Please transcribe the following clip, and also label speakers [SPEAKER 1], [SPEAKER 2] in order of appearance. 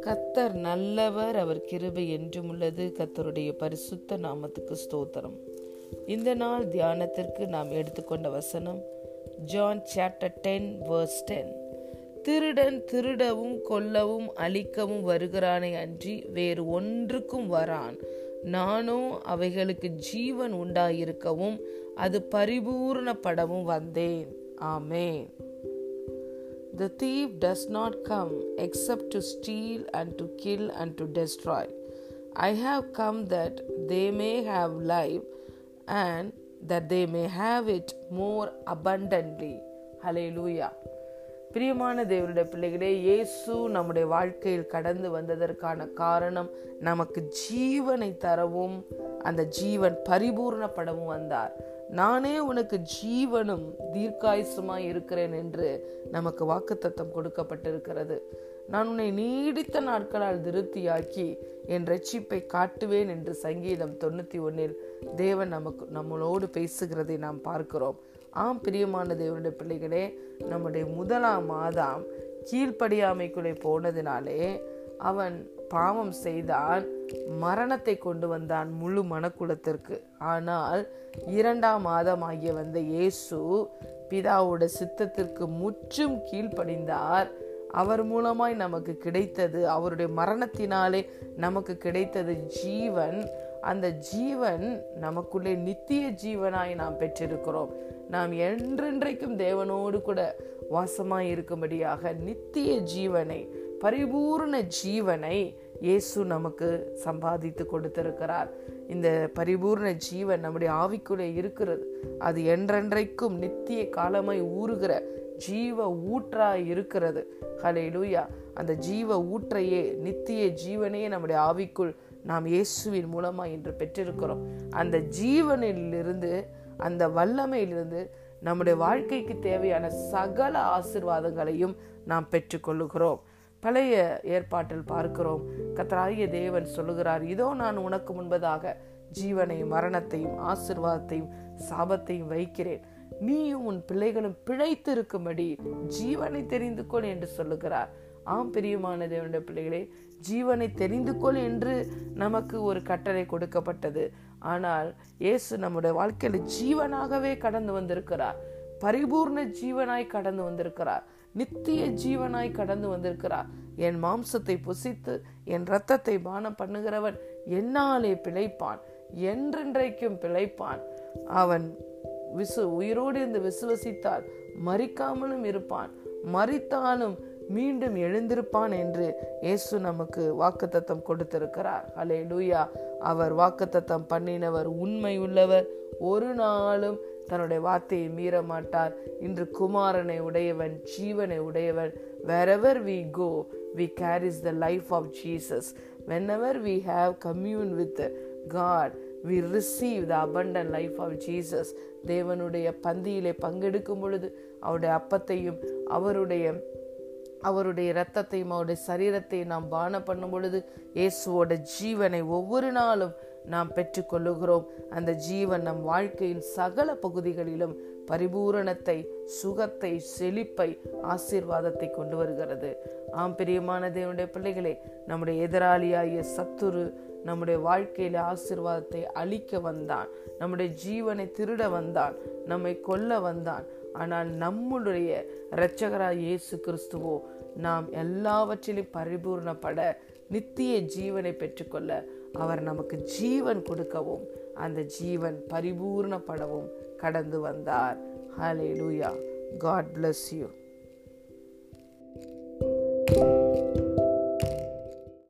[SPEAKER 1] கத்தர் நல்லவர் அவர் கிருபை என்றும் உள்ளது. கத்தருடைய பரிசுத்த நாமத்துக்கு ஸ்தோத்திரம். இந்த நாள் தியானத்திற்கு நாம் எடுத்துக்கொண்ட வசனம் John chapter ten verse ten திருடன் திருடவும் கொல்லவும் அழிக்கவும் வருகிறானே அன்றி வேறு ஒன்றுக்கும் வரான். நானோ அவைகளுக்கு ஜீவன் உண்டாயிருக்கவும் அது பரிபூர்ணப்படவும் வந்தேன். ஆமேன். The thief does not come except to steal and to kill and to destroy. I have come that they may have life and that they may have it more abundantly. Hallelujah. பிரியமான தேவனுடைய பிள்ளைகளே இயேசு நம்முடைய வாழ்க்கையில் கடந்து வந்ததற்கான காரணம் நமக்கு ஜீவனை தரவும் அந்த ஜீவன் பரிபூர்ணப்படவும் வந்தார். நானே உனக்கு ஜீவனும் தீர்க்காயுசுமாய் இருக்கிறேன் என்று நமக்கு வாக்குத்தத்தம் கொடுக்கப்பட்டிருக்கிறது. நான் உன்னை நீடித்த நாட்களால் திருப்தியாக்கி என் ரட்சிப்பை காட்டுவேன் என்று சங்கீதம் தொண்ணூத்தி ஒன்னில் தேவன் நமக்கு நம்மளோடு பேசுகிறதை நாம் பார்க்கிறோம். ஆம் பிரியமான தேவனுடைய பிள்ளைகளே நம்முடைய முதலாம் மாதம் கீழ்ப்படியாமைக்குள்ளே போனதினாலே அவன் பாவம் செய்தான் மரணத்தை கொண்டு வந்தான் முழு மனக்குலத்திற்கு. ஆனால் இரண்டாம் மாதம் ஆகிய வந்த இயேசு பிதாவோட சித்தத்திற்கு முற்றும் கீழ்ப்படிந்தார். அவர் மூலமாய் நமக்கு கிடைத்தது அவருடைய மரணத்தினாலே நமக்கு கிடைத்தது ஜீவன். அந்த ஜீவன் நமக்குள்ளே நித்திய ஜீவனாய் நாம் பெற்றிருக்கிறோம். நாம் என்றென்றைக்கும் தேவனோடு கூட வாசமாய் இருக்கும்படியாக நித்திய ஜீவனை பரிபூர்ண ஜீவனை இயேசு நமக்கு சம்பாதித்து கொடுத்திருக்கிறார். இந்த பரிபூர்ண ஜீவன் நம்முடைய ஆவிக்குள்ளே இருக்கிறது. அது என்றென்றைக்கும் நித்திய காலமாய் ஊறுகிற ஜீவ ஊற்றாய் இருக்கிறது. ஹலே லூயா அந்த ஜீவ ஊற்றையே நித்திய ஜீவனையே நம்முடைய ஆவிக்குள் நாம் இயேசுவின் மூலமா இன்று பெற்றிருக்கிறோம். அந்த ஜீவனிலிருந்து அந்த வல்லமையிலிருந்து நம்முடைய வாழ்க்கைக்கு தேவையான சகல ஆசிர்வாதங்களையும் நாம் பெற்றுக்கொள்ளுகிறோம். பழைய ஏற்பாட்டில் பார்க்கிறோம். கத்தராகிய தேவன் சொல்லுகிறார் இதோ நான் உனக்கு முன்பதாக ஜீவனையும் மரணத்தையும் ஆசிர்வாதத்தையும் சாபத்தையும் வைக்கிறேன். நீயும் உன் பிள்ளைகளும் பிழைத்து இருக்கும்படி ஜீவனை தெரிந்து கொள் என்று சொல்லுகிறார். ஆம் பிரியமான தேவனுடைய பிள்ளைகளே ஜீவனை தெரிந்து கொள் என்று நமக்கு ஒரு கட்டளை கொடுக்கப்பட்டது. ஆனால் இயேசு நம்முடைய வாழ்க்கையில ஜீவனாகவே கடந்து வந்திருக்கிறார். பரிபூர்ண ஜீவனாய் கடந்து வந்திருக்கிறார். நித்திய ஜீவனாய் கடந்து வந்திருக்கிறார். என் மாம்சத்தை புசித்து என் ரத்தத்தை பானம் பண்ணுகிறவன் என்னாலே பிழைப்பான். என்றென்றைக்கும் பிழைப்பான். அவன் விசு உயிரோடு இருந்து விசுவசித்தால் மறிக்காமலும் இருப்பான். மறித்தாலும் மீண்டும் எழுந்திருப்பான் என்று இயேசு நமக்கு வாக்குத்தத்தம் கொடுத்திருக்கிறார். அலே லூயா அவர் வாக்குத்தத்தம் பண்ணினவர் உண்மை உள்ளவர் ஒரு நாளும் தன்னுடைய வார்த்தையை மீற மாட்டார். இன்று குமாரனை உடையவன் ஜீவனை உடையவன். Wherever we go we carries the life of Jesus whenever we have commune with God we receive the abundant life of Jesus தேவனுடைய பந்தியிலே பங்கெடுக்கும் பொழுது அவருடைய அப்பத்தையும் அவருடைய அவருடைய இரத்தத்தையும் அவருடைய சரீரத்தையும் நாம் பானம் பண்ணும் பொழுது இயேசுவோட ஜீவனை ஒவ்வொரு நாளும் நாம் பெற்றுக்கொள்ளுகிறோம். அந்த ஜீவன் நம் வாழ்க்கையின் சகல பகுதிகளிலும் பரிபூரணத்தை சுகத்தை செழிப்பை ஆசீர்வாதத்தை கொண்டு வருகிறது. ஆம் பிரியமான தேவனுடைய பிள்ளைகளே நம்முடைய எதிராளியாகிய சத்துரு நம்முடைய வாழ்க்கையில ஆசிர்வாதத்தை அழிக்க வந்தான். நம்முடைய ஜீவனை திருட வந்தான். நம்மை கொல்ல வந்தான். ஆனால் நம்முடைய இரட்சகராக இயேசு கிறிஸ்துவோ நாம் எல்லாவற்றிலும் பரிபூர்ணப்பட நித்திய ஜீவனை பெற்றுக்கொள்ள அவர் நமக்கு ஜீவன் கொடுக்கவும் அந்த ஜீவன் பரிபூர்ணப்படவும் கடந்து வந்தார். Hallelujah God bless you